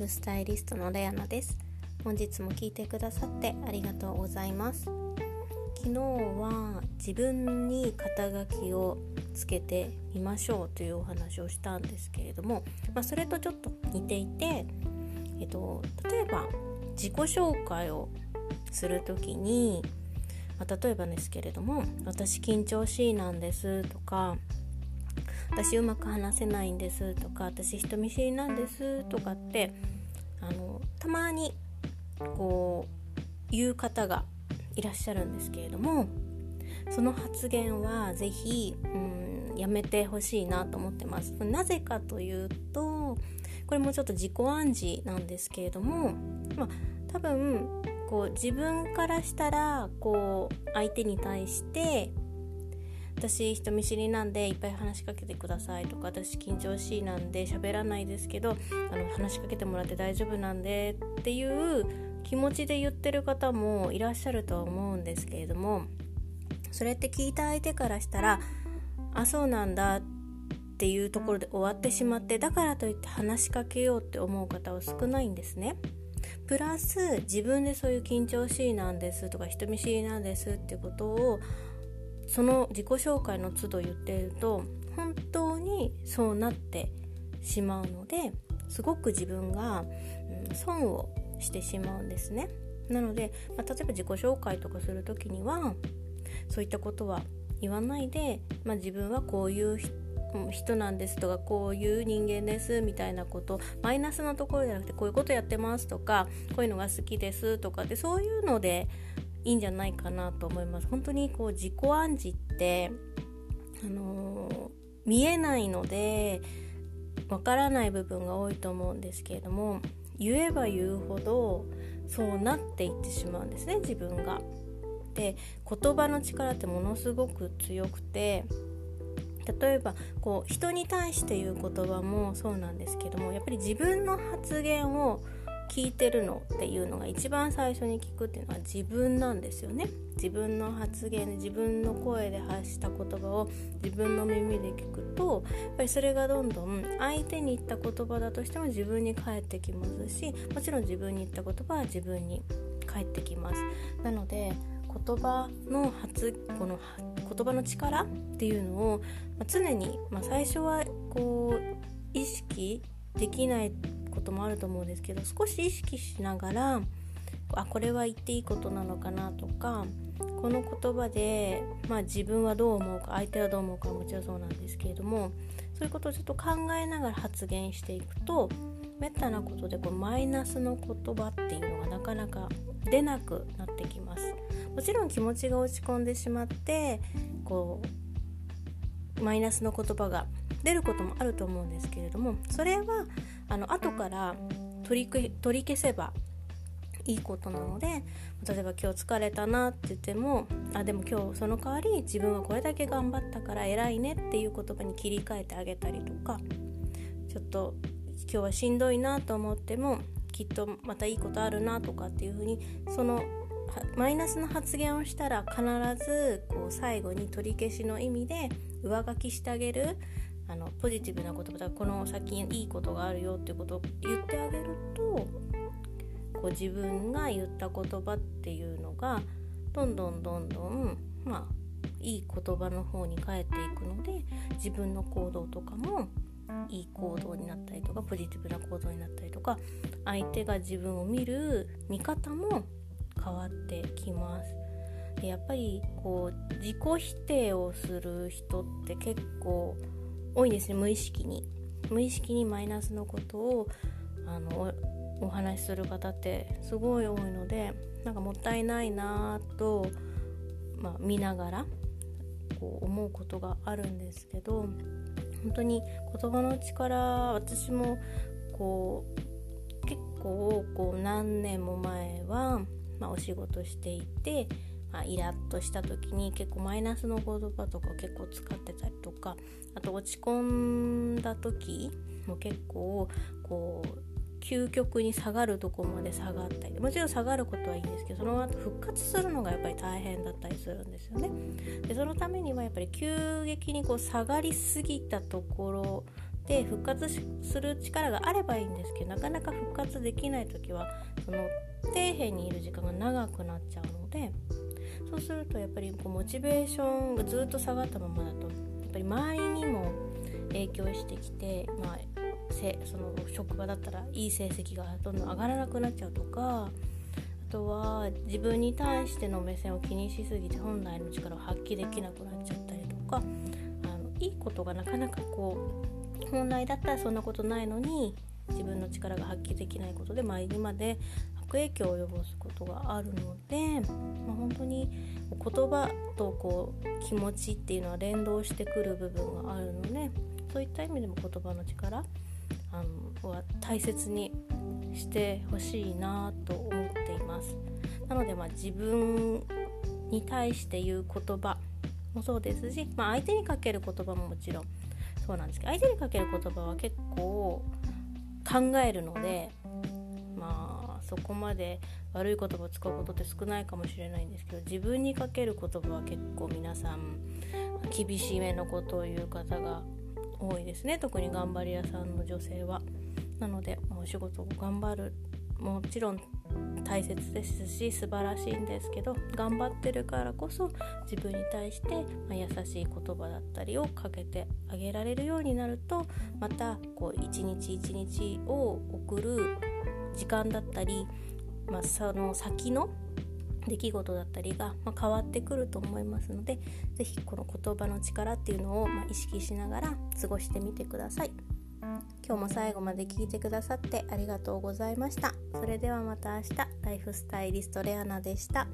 ルスタイリストのレアナです。本日も聞いてくださってありがとうございます。昨日は自分に肩書きをつけてみましょうというお話をしたんですけれども、まあ、それとちょっと似ていて、えっと、例えば自己紹介をする時に、まあ、例えばですけれども「私緊張しいなんです」とか私うまく話せないんですとか私人見知りなんですとかってあのたまにこう言う方がいらっしゃるんですけれどもその発言は是非うんやめてほしいなと思ってます。なぜかというとこれもちょっと自己暗示なんですけれども、まあ、多分こう自分からしたらこう相手に対して私人見知りなんでいっぱい話しかけてくださいとか私緊張しいなんで喋らないですけどあの話しかけてもらって大丈夫なんでっていう気持ちで言ってる方もいらっしゃるとは思うんですけれどもそれって聞いた相手からしたらあそうなんだっていうところで終わってしまってだからといって話しかけようって思う方は少ないんですね。プラス自分でそういう緊張しいなんですとか人見知りなんですってことをその自己紹介の都度言っていると本当にそうなってしまうのですごく自分が、うん、損をしてしまうんですね。なので、まあ、例えば自己紹介とかする時にはそういったことは言わないで、まあ、自分はこういう人なんですとかこういう人間ですみたいなことマイナスなところじゃなくてこういうことやってますとかこういうのが好きですとかでそういうのでいいんじゃないかなと思います本当にこう自己暗示ってあのー、見えないのでわからない部分が多いと思うんですけれども言えば言うほどそうなっていってしまうんですね自分が。で言葉の力ってものすごく強くて例えばこう人に対して言う言葉もそうなんですけどもやっぱり自分の発言を聞いてるのっていうのが一番最初に聞くっていうのは自分なんですよね。自分の発言自分の声で発した言葉を自分の耳で聞くとやっぱりそれがどんどん相手に言った言葉だとしても自分に返ってきますしもちろん自分に言った言葉は自分に返ってきます。なので言葉の発この言葉の力っていうのを、常に、まあ、最初はこう意識できないこともあると思うんですけど少し意識しながらあこれは言っていいことなのかなとかこの言葉で、まあ、自分はどう思うか相手はどう思うかもちろんそうなんですけれどもそういうことをちょっと考えながら発言していくとめったなことでこうマイナスの言葉っていうのがなかなか出なくなってきます。もちろん気持ちが落ち込んでしまってこうマイナスの言葉が出ることもあると思うんですけれどもそれはあの後から取り取り消せばいいことなので例えば今日疲れたなって言ってもあでも今日その代わり自分はこれだけ頑張ったから偉いねっていう言葉に切り替えてあげたりとかちょっと今日はしんどいなと思ってもきっとまたいいことあるなとかっていう風にそのマイナスの発言をしたら必ずこう最後に取り消しの意味で上書きしてあげるあのポジティブな言葉だこの先いいことがあるよっていうことを言ってあげるとこう自分が言った言葉っていうのがどんどんどんどんまあいい言葉の方に返っていくので自分の行動とかもいい行動になったりとかポジティブな行動になったりとか相手が自分を見る見方も変わってきます。でやっぱりこう自己否定をする人って結構多いんですね無意識に無意識にマイナスのことをあのお話しする方ってすごい多いのでなんかもったいないなと、まあ、見ながらこう思うことがあるんですけど本当に言葉の力私もこう結構こう何年も前は、まあ、お仕事していてまあ、イラッとした時に結構マイナスの言葉とか結構使ってたりとかあと落ち込んだ時も結構こう究極に下がるとこまで下がったりもちろん下がることはいいんですけどその後復活するのがやっぱり大変だったりするんですよね。でそのためにはやっぱり急激にこう下がりすぎたところで復活する力があればいいんですけどなかなか復活できない時はその底辺にいる時間が長くなっちゃうのでそうするとやっぱりこうモチベーションがずっと下がったままだとやっぱり周りにも影響してきて、まあ、せその職場だったらいい成績がどんどん上がらなくなっちゃうとかあとは自分に対しての目線を気にしすぎて本来の力を発揮できなくなっちゃったりとかあのいいことがなかなかこう本来だったらそんなことないのに自分の力が発揮できないことで周りにまで悪影響を及ぼすことがあるので、まあ、本当に言葉とこう気持ちっていうのは連動してくる部分があるのでそういった意味でも言葉の力あのは大切にしてほしいなと思っています。なのでまあ自分に対して言う言葉もそうですし、まあ、相手にかける言葉ももちろんそうなんですけど相手にかける言葉は結構考えるのでまあそこまで悪い言葉を使うことって少ないかもしれないんですけど自分にかける言葉は結構皆さん厳しめのことを言う方が多いですね。特に頑張り屋さんの女性は。なのでお仕事を頑張る。もちろん大切ですし素晴らしいんですけど頑張ってるからこそ自分に対して、ま、優しい言葉だったりをかけてあげられるようになるとまたこう一日一日を送る時間だったり、まあ、その先の出来事だったりが、ま、変わってくると思いますので是非この言葉の力っていうのを、ま、意識しながら過ごしてみてください。今日も最後まで聞いてくださってありがとうございました。それではまた明日、ライフスタイリストレアナでした。